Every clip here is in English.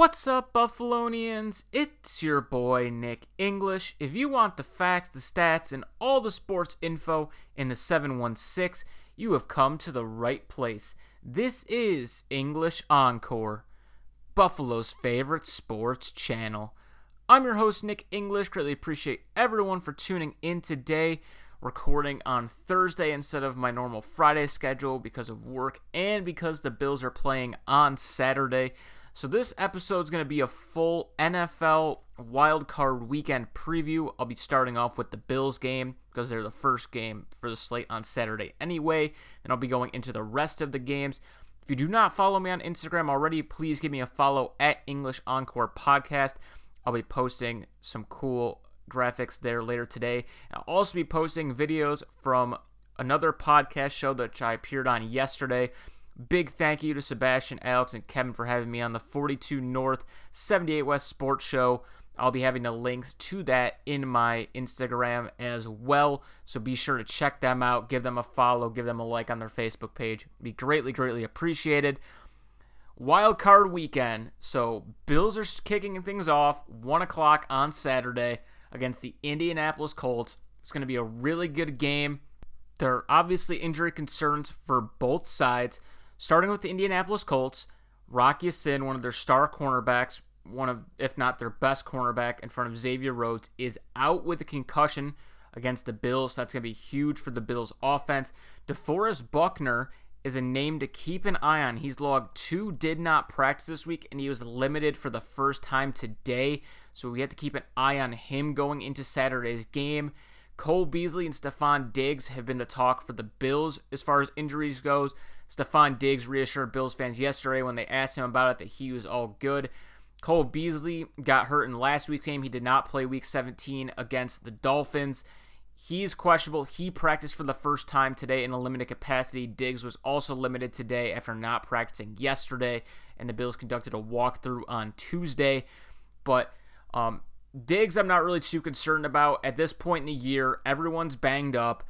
What's up, Buffalonians? It's your boy, Nick English. If you want the facts, the stats, and all the sports info in the 716, you have come to the right place. This is English Encore, Buffalo's favorite sports channel. I'm your host, Nick English. Greatly appreciate everyone for tuning in today. Recording on Thursday instead of my normal Friday schedule because of work and because the Bills are playing on Saturday. So this episode is going to be a full NFL wildcard weekend preview. I'll be starting off with the Bills game because they're the first game for the slate on Saturday anyway, and I'll be going into the rest of the games. If you do not follow me on Instagram already, please give me a follow at English Encore Podcast. I'll be posting some cool graphics there later today. I'll also be posting videos from another podcast show that I appeared on yesterday Big thank you to Sebastian, Alex, and Kevin for having me on the 42 North, 78 West Sports Show. I'll be having the links to that in my Instagram as well. So be sure to check them out, give them a follow, give them a like on their Facebook page. Be greatly, greatly appreciated. Wild card weekend. So Bills are kicking things off 1 o'clock on Saturday against the Indianapolis Colts. It's going to be a really good game. There are obviously injury concerns for both sides. Starting with the Indianapolis Colts, Rocky Ya-Sin, one of their star cornerbacks, one of, if not their best cornerback in front of Xavier Rhodes, is out with a concussion against the Bills. That's going to be huge for the Bills' offense. DeForest Buckner is a name to keep an eye on. He's logged two did not practice this week, and he was limited for the first time today. So we have to keep an eye on him going into Saturday's game. Cole Beasley and Stefon Diggs have been the talk for the Bills as far as injuries goes. Stefon Diggs reassured Bills fans yesterday when they asked him about it that he was all good. Cole Beasley got hurt in last week's game. He did not play week 17 against the Dolphins. He's questionable. He practiced for the first time today in a limited capacity. Diggs was also limited today after not practicing yesterday, and the Bills conducted a walkthrough on Tuesday. But um, Diggs, I'm not really too concerned about. At this point in the year, everyone's banged up.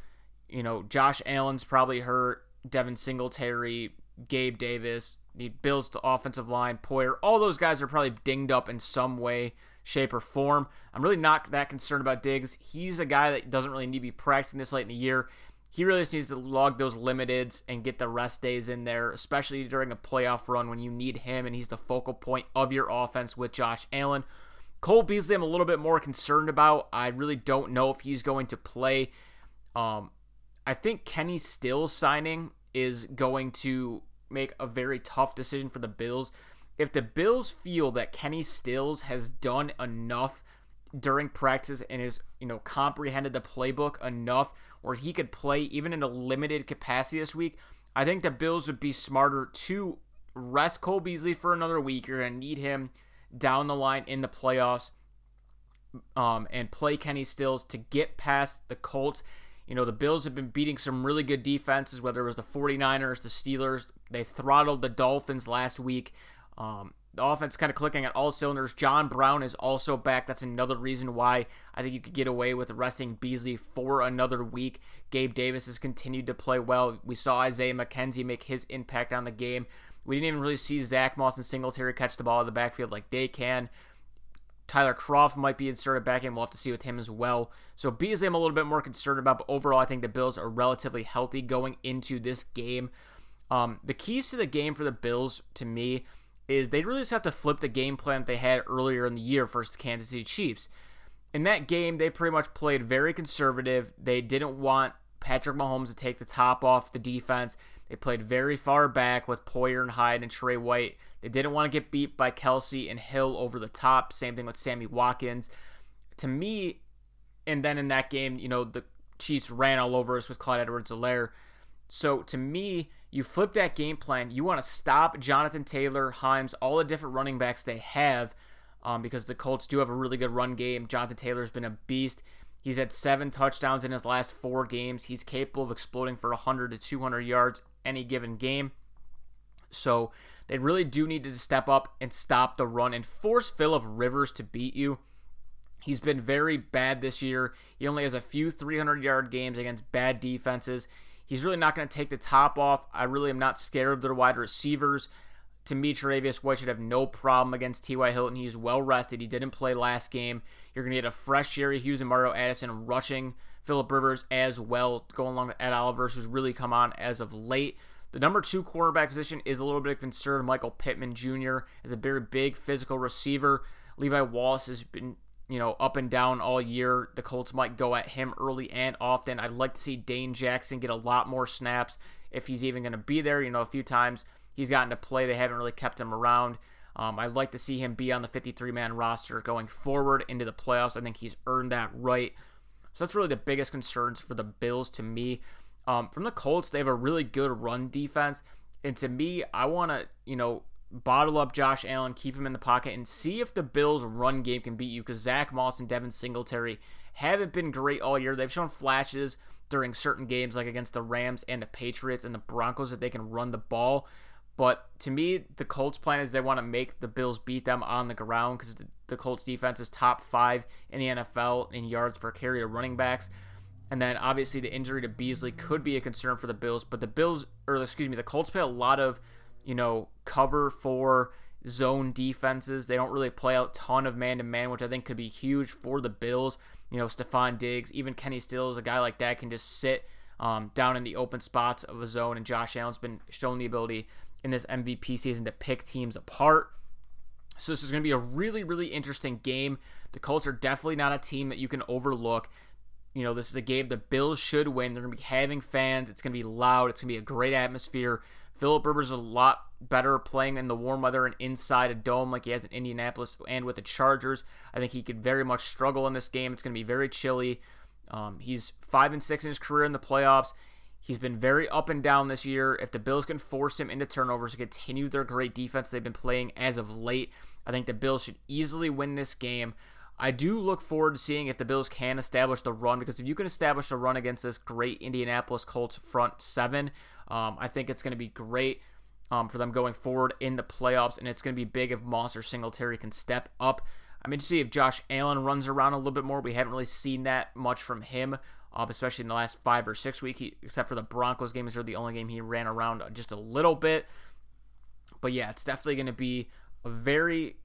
You know, Josh Allen's probably hurt. Devin Singletary, Gabe Davis, the Bills offensive line, Poyer, all those guys are probably dinged up in some way, shape, or form. I'm really not that concerned about Diggs. He's a guy that doesn't really need to be practicing this late in the year. He really just needs to log those limiteds and get the rest days in there, especially during a playoff run when you need him and he's the focal point of your offense with Josh Allen. Cole Beasley, I'm a little bit more concerned about. I really don't know if he's going to play. Um, I think Kenny Stills signing is going to make a very tough decision for the Bills. If the Bills feel that Kenny Stills has done enough during practice and has, you know, comprehended the playbook enough where he could play even in a limited capacity this week, I think the Bills would be smarter to rest Cole Beasley for another week. You're going to need him down the line in the playoffs um, and play Kenny Stills to get past the Colts you know, the Bills have been beating some really good defenses, whether it was the 49ers, the Steelers. They throttled the Dolphins last week. Um, the offense kind of clicking at all cylinders. John Brown is also back. That's another reason why I think you could get away with resting Beasley for another week. Gabe Davis has continued to play well. We saw Isaiah McKenzie make his impact on the game. We didn't even really see Zach Moss and Singletary catch the ball in the backfield like they can. Tyler Kroft might be inserted back in. We'll have to see with him as well. So Beasley, I'm a little bit more concerned about, but overall, I think the Bills are relatively healthy going into this game. Um, the keys to the game for the Bills, to me, is they really just have to flip the game plan that they had earlier in the year versus the Kansas City Chiefs. In that game, they pretty much played very conservative. They didn't want Patrick Mahomes to take the top off the defense. They played very far back with Poyer and Hyde and Trey White. They didn't want to get beat by Kelce and Hill over the top. Same thing with Sammy Watkins. To me, and then in that game, you know, the Chiefs ran all over us with Clyde Edwards-Helaire. So to me, you flip that game plan. You want to stop Jonathan Taylor, Hines, all the different running backs they have, um, because the Colts do have a really good run game. Jonathan Taylor's been a beast. He's had seven touchdowns in his last four games. He's capable of exploding for 100 to 200 yards any given game. So they really do need to step up and stop the run and force Philip Rivers to beat you. He's been very bad this year. He only has a few 300 yard games against bad defenses. He's really not going to take the top off. I really am not scared of their wide receivers. to me, Tre'Davious White should have no problem against T.Y. Hilton. He's well rested. He didn't play last game. You're going to get a fresh Jerry Hughes and Mario Addison rushing Philip Rivers as well, going along with Ed Oliver, who's really come on as of late. The number two cornerback position is a little bit of concern. Michael Pittman Jr. is a very big physical receiver. Levi Wallace has been, you know, up and down all year. The Colts might go at him early and often. I'd like to see Dane Jackson get a lot more snaps if he's even going to be there. You know, a few times he's gotten to play, they haven't really kept him around. Um, I'd like to see him be on the 53 man roster going forward into the playoffs. I think he's earned that right. So that's really the biggest concerns for the Bills to me. Um, from the Colts, they have a really good run defense. And to me, I want to, you know, bottle up Josh Allen, keep him in the pocket, and see if the Bills' run game can beat you because Zach Moss and Devin Singletary haven't been great all year. They've shown flashes during certain games, like against the Rams and the Patriots and the Broncos, that they can run the ball. But to me, the Colts' plan is they want to make the Bills beat them on the ground because the, the, Colts' defense is top five in the NFL in yards per carry of running backs. And then obviously the injury to Beasley could be a concern for the Bills. But the Bills, or excuse me, the Colts play a lot of, you know, cover four zone defenses. They don't really play a ton of man to man, which I think could be huge for the Bills. You know, Stefon Diggs, even Kenny Stills, a guy like that can just sit um, down in the open spots of a zone. And Josh Allen's been shown the ability in this MVP season to pick teams apart. So this is going to be a really, really interesting game. The Colts are definitely not a team that you can overlook. You know, this is a game the Bills should win. They're going to be having fans. It's going to be loud. It's going to be a great atmosphere. Philip Rivers is a lot better playing in the warm weather and inside a dome like he has in Indianapolis and with the Chargers. I think he could very much struggle in this game. It's going to be very chilly. Um, he's five and six in his career in the playoffs. He's been very up and down this year. If the Bills can force him into turnovers to continue their great defense they've been playing as of late, I think the Bills should easily win this game. I do look forward to seeing if the Bills can establish the run because if you can establish a run against this great Indianapolis Colts front seven, um, I think it's going to be great um, for them going forward in the playoffs, and it's going to be big if Moss or Singletary can step up. I'm interested to see if Josh Allen runs around a little bit more. We haven't really seen that much from him um, especially in the last five or six weeks, except for the Broncos game. Is really the only game he ran around just a little bit. But yeah, it's definitely going to be a very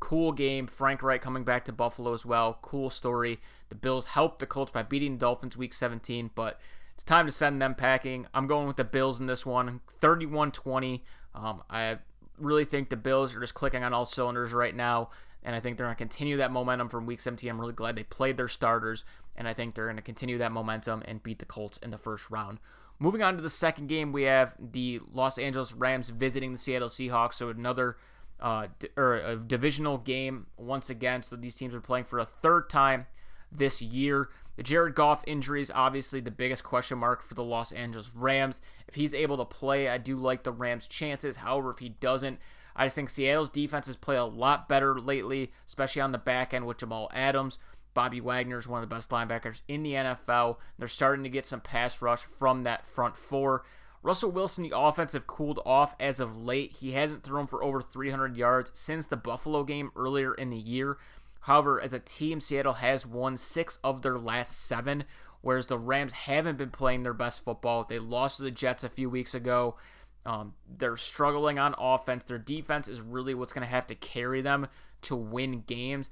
cool game. Frank Reich coming back to Buffalo as well. Cool story. The Bills helped the Colts by beating the Dolphins week 17, but it's time to send them packing. I'm going with the Bills in this one, 31 20. Um, I really think the Bills are just clicking on all cylinders right now, and I think they're going to continue that momentum from week 17. I'm really glad they played their starters and I think they're going to continue that momentum and beat the Colts in the first round. Moving on to the second game, we have the Los Angeles Rams visiting the Seattle Seahawks. So another uh, or a divisional game once again. So these teams are playing for a third time this year. The Jared Goff injury is obviously the biggest question mark for the Los Angeles Rams. If he's able to play, I do like the Rams' chances. However, if he doesn't, I just think Seattle's defenses play a lot better lately, especially on the back end with Jamal Adams. Bobby Wagner is one of the best linebackers in the NFL. They're starting to get some pass rush from that front four. Russell Wilson, the offense have cooled off as of late. He hasn't thrown for over 300 yards since the Buffalo game earlier in the year. However, as a team, Seattle has won six of their last seven, whereas the Rams haven't been playing their best football. They lost to the Jets a few weeks ago. Um, they're struggling on offense. Their defense is really what's going to have to carry them to win games.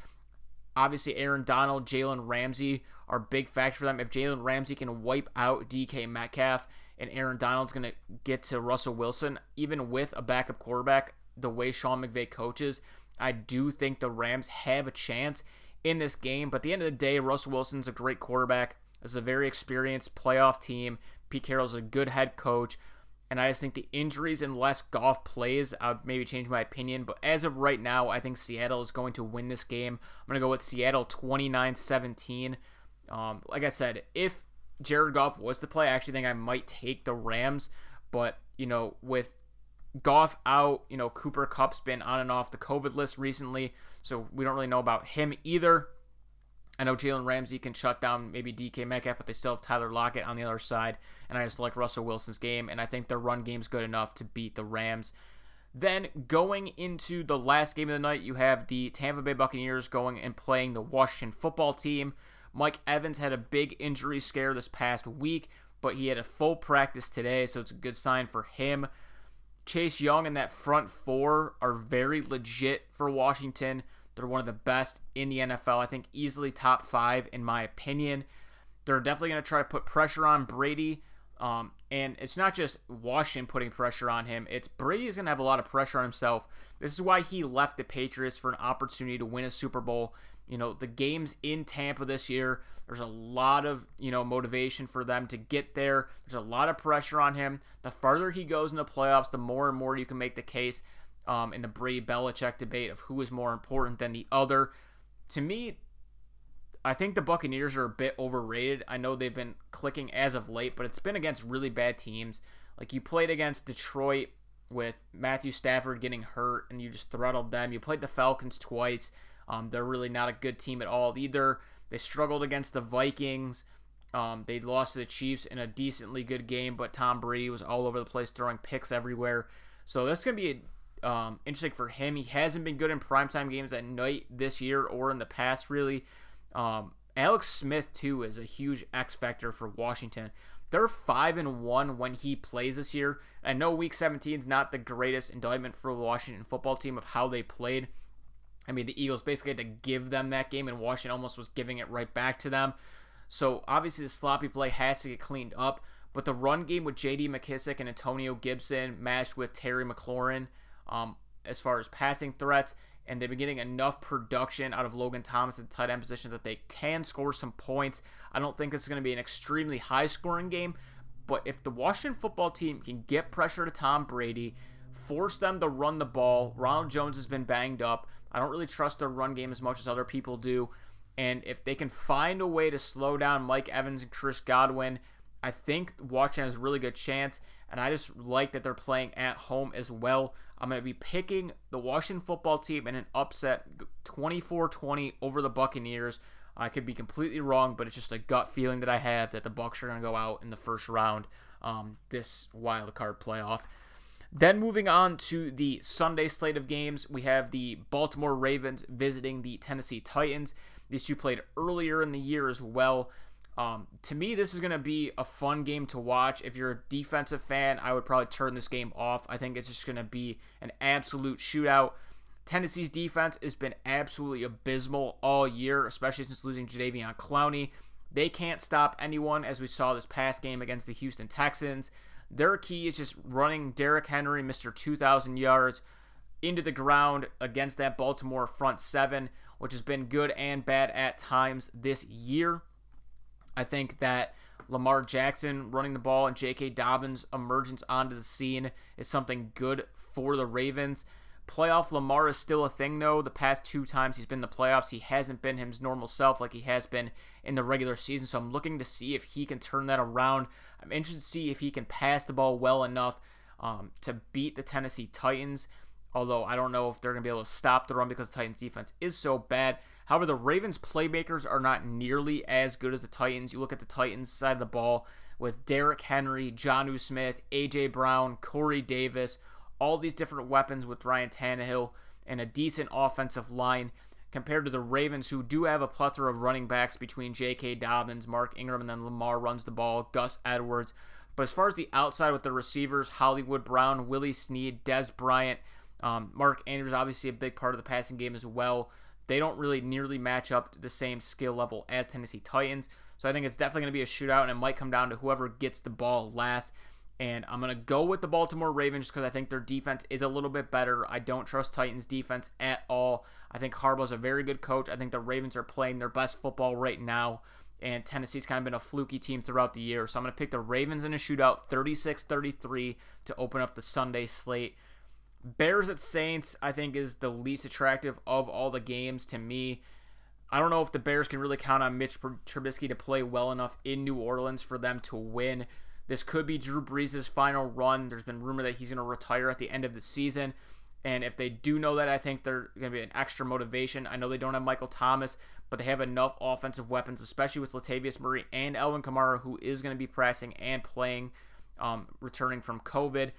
Obviously, Aaron Donald, Jalen Ramsey are big factors for them. If Jalen Ramsey can wipe out DK Metcalf and Aaron Donald's going to get to Russell Wilson, even with a backup quarterback, the way Sean McVay coaches, I do think the Rams have a chance in this game. But at the end of the day, Russell Wilson's a great quarterback. It's a very experienced playoff team. Pete Carroll's a good head coach. And I just think the injuries and less Goff plays, I would maybe change my opinion. But as of right now, I think Seattle is going to win this game. I'm going to go with Seattle 29 17. Um, like I said, if Jared Goff was to play, I actually think I might take the Rams. But, you know, with Goff out, you know, Cooper Kupp's been on and off the COVID list recently. So we don't really know about him either. I know Jalen Ramsey can shut down maybe DK Metcalf, but they still have Tyler Lockett on the other side. And I just like Russell Wilson's game, and I think their run game's good enough to beat the Rams. Then going into the last game of the night, you have the Tampa Bay Buccaneers going and playing the Washington football team. Mike Evans had a big injury scare this past week, but he had a full practice today, so it's a good sign for him. Chase Young and that front four are very legit for Washington. They're one of the best in the NFL. I think easily top five, in my opinion. They're definitely going to try to put pressure on Brady. Um, and it's not just Washington putting pressure on him, it's Brady's going to have a lot of pressure on himself. This is why he left the Patriots for an opportunity to win a Super Bowl. You know, the games in Tampa this year, there's a lot of, you know, motivation for them to get there. There's a lot of pressure on him. The farther he goes in the playoffs, the more and more you can make the case um, in the Brady Belichick debate of who is more important than the other. To me, I think the Buccaneers are a bit overrated. I know they've been clicking as of late, but it's been against really bad teams. Like you played against Detroit with Matthew Stafford getting hurt and you just throttled them. You played the Falcons twice. Um, they're really not a good team at all either. They struggled against the Vikings. Um, they lost to the Chiefs in a decently good game, but Tom Brady was all over the place throwing picks everywhere. So this is going to be um, interesting for him. He hasn't been good in primetime games at night this year or in the past, really. Um, Alex Smith too is a huge X factor for Washington. They're five and one when he plays this year. I know Week 17 is not the greatest indictment for the Washington football team of how they played. I mean, the Eagles basically had to give them that game, and Washington almost was giving it right back to them. So obviously, the sloppy play has to get cleaned up. But the run game with J.D. McKissic and Antonio Gibson matched with Terry McLaurin, um, as far as passing threats, and they've been getting enough production out of Logan Thomas at the tight end position that they can score some points. I don't think this is going to be an extremely high scoring game, but if the Washington football team can get pressure to Tom Brady, force them to run the ball, Ronald Jones has been banged up. I don't really trust their run game as much as other people do. And if they can find a way to slow down Mike Evans and Chris Godwin, I think Washington has a really good chance. And I just like that they're playing at home as well. I'm going to be picking the Washington football team in an upset 24 20 over the Buccaneers. I could be completely wrong, but it's just a gut feeling that I have that the Bucs are going to go out in the first round um, this wild card playoff. Then moving on to the Sunday slate of games, we have the Baltimore Ravens visiting the Tennessee Titans. These two played earlier in the year as well. Um, to me, this is going to be a fun game to watch. If you're a defensive fan, I would probably turn this game off. I think it's just going to be an absolute shootout. Tennessee's defense has been absolutely abysmal all year, especially since losing Jadeveon Clowney. They can't stop anyone, as we saw this past game against the Houston Texans. Their key is just running Derrick Henry, Mr. 2,000 yards, into the ground against that Baltimore front seven, which has been good and bad at times this year. I think that Lamar Jackson running the ball and J.K. Dobbins' emergence onto the scene is something good for the Ravens. Playoff Lamar is still a thing, though. The past two times he's been in the playoffs, he hasn't been his normal self like he has been in the regular season. So I'm looking to see if he can turn that around. I'm interested to see if he can pass the ball well enough um, to beat the Tennessee Titans. Although I don't know if they're going to be able to stop the run because the Titans defense is so bad. However, the Ravens playmakers are not nearly as good as the Titans. You look at the Titans side of the ball with Derrick Henry, Jonnu Smith, AJ Brown, Corey Davis, all these different weapons with Ryan Tannehill and a decent offensive line compared to the Ravens, who do have a plethora of running backs between J.K. Dobbins, Mark Ingram, and then Lamar runs the ball, Gus Edwards. But as far as the outside with the receivers, Hollywood Brown, Willie Snead, Dez Bryant, um, Mark Andrews, obviously a big part of the passing game as well they don't really nearly match up to the same skill level as Tennessee Titans. So I think it's definitely going to be a shootout, and it might come down to whoever gets the ball last. And I'm going to go with the Baltimore Ravens because I think their defense is a little bit better. I don't trust Titans' defense at all. I think Harbaugh's a very good coach. I think the Ravens are playing their best football right now. And Tennessee's kind of been a fluky team throughout the year. So I'm going to pick the Ravens in a shootout 36 33 to open up the Sunday slate. Bears at Saints, I think, is the least attractive of all the games to me. I don't know if the Bears can really count on Mitch Trubisky to play well enough in New Orleans for them to win. This could be Drew Brees' final run. There's been rumor that he's going to retire at the end of the season. And if they do know that, I think they're going to be an extra motivation. I know they don't have Michael Thomas, but they have enough offensive weapons, especially with Latavius Murray and Alvin Kamara, who is going to be pressing and playing, um, returning from COVID.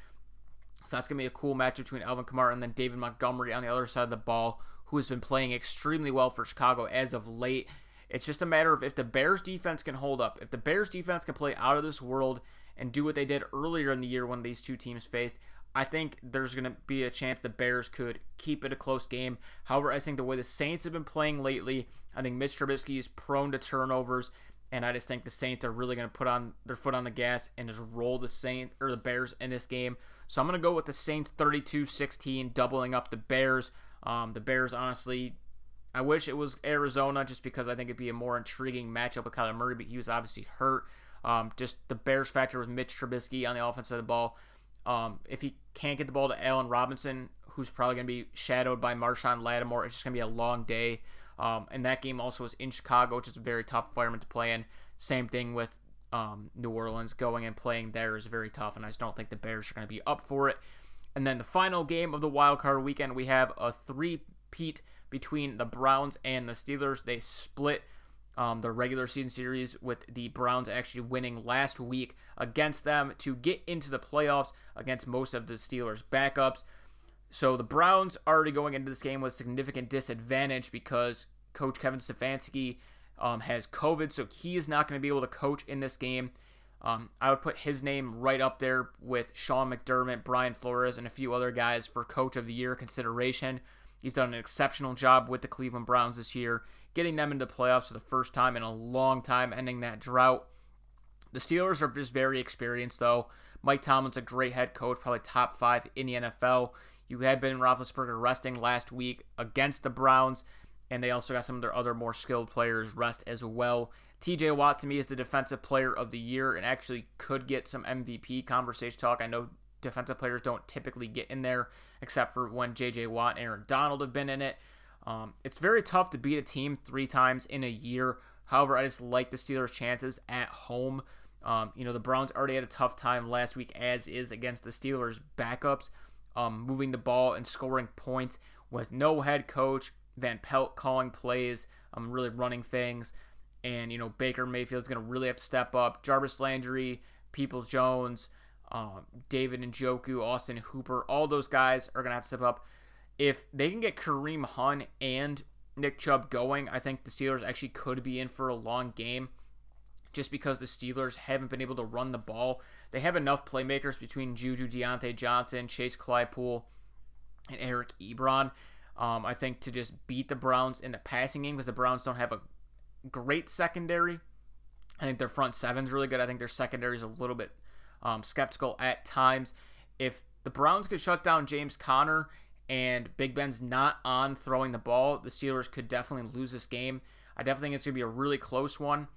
So that's going to be a cool match between Alvin Kamara and then David Montgomery on the other side of the ball, who has been playing extremely well for Chicago as of late. It's just a matter of if the Bears defense can hold up. If the Bears defense can play out of this world and do what they did earlier in the year when these two teams faced, I think there's going to be a chance the Bears could keep it a close game. However, I think the way the Saints have been playing lately, I think Mitch Trubisky is prone to turnovers, and I just think the Saints are really going to put on their foot on the gas and just roll the Saints or the Bears in this game. So I'm going to go with the Saints 32-16, doubling up the Bears. Um, the Bears, honestly, I wish it was Arizona just because I think it'd be a more intriguing matchup with Kyler Murray, but he was obviously hurt. Um, just the Bears factor with Mitch Trubisky on the offense of the ball. Um, if he can't get the ball to Allen Robinson, who's probably going to be shadowed by Marshon Lattimore, it's just going to be a long day. Um, and that game also is in Chicago, which is a very tough environment to play in. Same thing with um, New Orleans going and playing there is very tough, and I just don't think the Bears are going to be up for it. And then the final game of the wild card weekend, we have a three-peat between the Browns and the Steelers. They split um, the regular season series with the Browns actually winning last week against them to get into the playoffs against most of the Steelers' backups. So the Browns already going into this game with significant disadvantage because Coach Kevin Stefanski um, has COVID, so he is not going to be able to coach in this game. Um, I would put his name right up there with Sean McDermott, Brian Flores, and a few other guys for Coach of the Year consideration. He's done an exceptional job with the Cleveland Browns this year, getting them into the playoffs for the first time in a long time, ending that drought. The Steelers are just very experienced, though. Mike Tomlin's a great head coach, probably top five in the NFL. You had Ben Roethlisberger resting last week against the Browns, and they also got some of their other more skilled players rest as well. TJ Watt to me is the defensive player of the year and actually could get some MVP conversation talk. I know defensive players don't typically get in there, except for when J.J. Watt and Aaron Donald have been in it. Um, it's very tough to beat a team three times in a year. However, I just like the Steelers' chances at home. Um, you know, the Browns already had a tough time last week, as is against the Steelers' backups, um, moving the ball and scoring points with no head coach, Van Pelt calling plays, um, really running things. And, you know, Baker Mayfield's going to really have to step up. Jarvis Landry, Peoples Jones, um, David Njoku, Austin Hooper, all those guys are going to have to step up. If they can get Kareem Hunt and Nick Chubb going, I think the Steelers actually could be in for a long game just because the Steelers haven't been able to run the ball. They have enough playmakers between Juju Diontae Johnson, Chase Claypool, and Eric Ebron. Um, I think to just beat the Browns in the passing game because the Browns don't have a great secondary. I think their front seven's really good. I think their secondary is a little bit um, skeptical at times. If the Browns could shut down James Conner and Big Ben's not on throwing the ball, the Steelers could definitely lose this game. I definitely think it's going to be a really close one.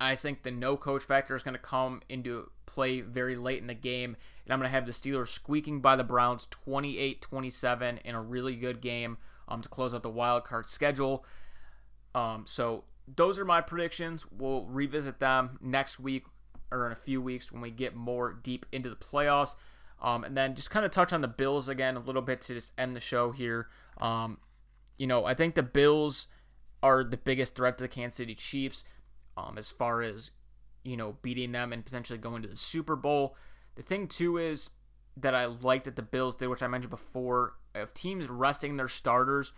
I think the no coach factor is going to come into play very late in the game, and I'm going to have the Steelers squeaking by the Browns 28 27 in a really good game um, to close out the wild card schedule. Um, so those are my predictions. We'll revisit them next week or in a few weeks when we get more deep into the playoffs. Um, and then just kind of touch on the Bills again a little bit to just end the show here. Um, you know, I think the Bills are the biggest threat to the Kansas City Chiefs um, as far as, you know, beating them and potentially going to the Super Bowl. The thing, too, is that I like that the Bills did, which I mentioned before. If teams resting their starters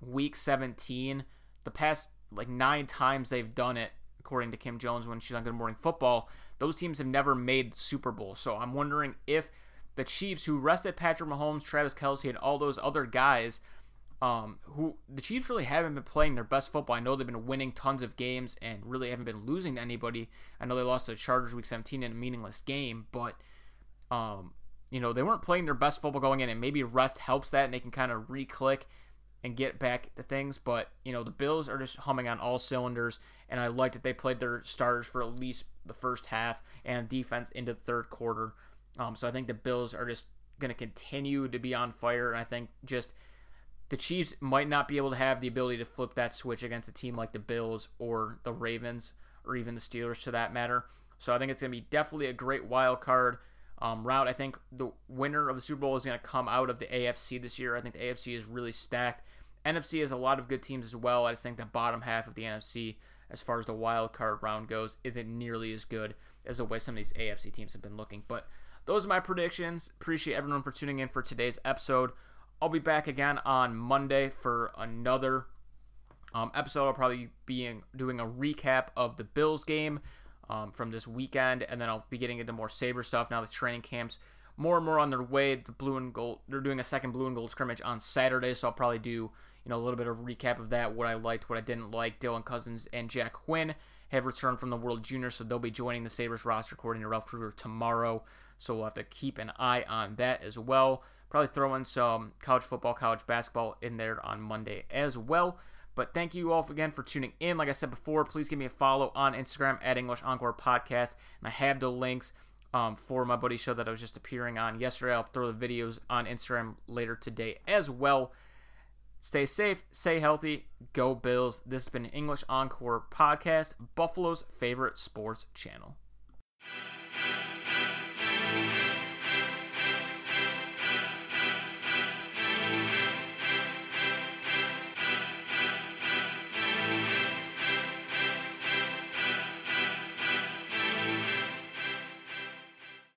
week 17, the past like nine times they've done it, according to Kim Jones when she's on Good Morning Football, those teams have never made the Super Bowl. So I'm wondering if the Chiefs, who rested Patrick Mahomes, Travis Kelce, and all those other guys, um, who the Chiefs really haven't been playing their best football. I know they've been winning tons of games and really haven't been losing to anybody. I know they lost to the Chargers week 17 in a meaningless game, but um, you know they weren't playing their best football going in, and maybe rest helps that, and they can kind of re-click and get back to things. But you know the Bills are just humming on all cylinders, and I like that they played their starters for at least the first half and defense into the third quarter. Um, so I think the Bills are just going to continue to be on fire, and I think just the Chiefs might not be able to have the ability to flip that switch against a team like the Bills or the Ravens or even the Steelers, to that matter. So I think it's going to be definitely a great wild card um, route. I think the winner of the Super Bowl is going to come out of the AFC this year. I think the AFC is really stacked. NFC has a lot of good teams as well. I just think the bottom half of the NFC, as far as the wild card round goes, isn't nearly as good as the way some of these AFC teams have been looking. But those are my predictions. Appreciate everyone for tuning in for today's episode. I'll be back again on Monday for another um, episode. I'll probably be doing a recap of the Bills game um, from this weekend, and then I'll be getting into more Saber stuff now The training camps more and more on their way. The blue and gold, they're doing a second blue and gold scrimmage on Saturday, so I'll probably do you know a little bit of recap of that, what I liked, what I didn't like. Dylan Cozens and Jack Quinn have returned from the World Junior, so they'll be joining the Sabres roster according to Ralph Krueger tomorrow. So we'll have to keep an eye on that as well. Probably throw in some college football, college basketball in there on Monday as well. But thank you all again for tuning in. Like I said before, please give me a follow on Instagram at English Encore Podcast. And I have the links um, for my buddy show that I was just appearing on yesterday. I'll throw the videos on Instagram later today as well. Stay safe, stay healthy, go Bills. This has been English Encore Podcast, Buffalo's favorite sports channel.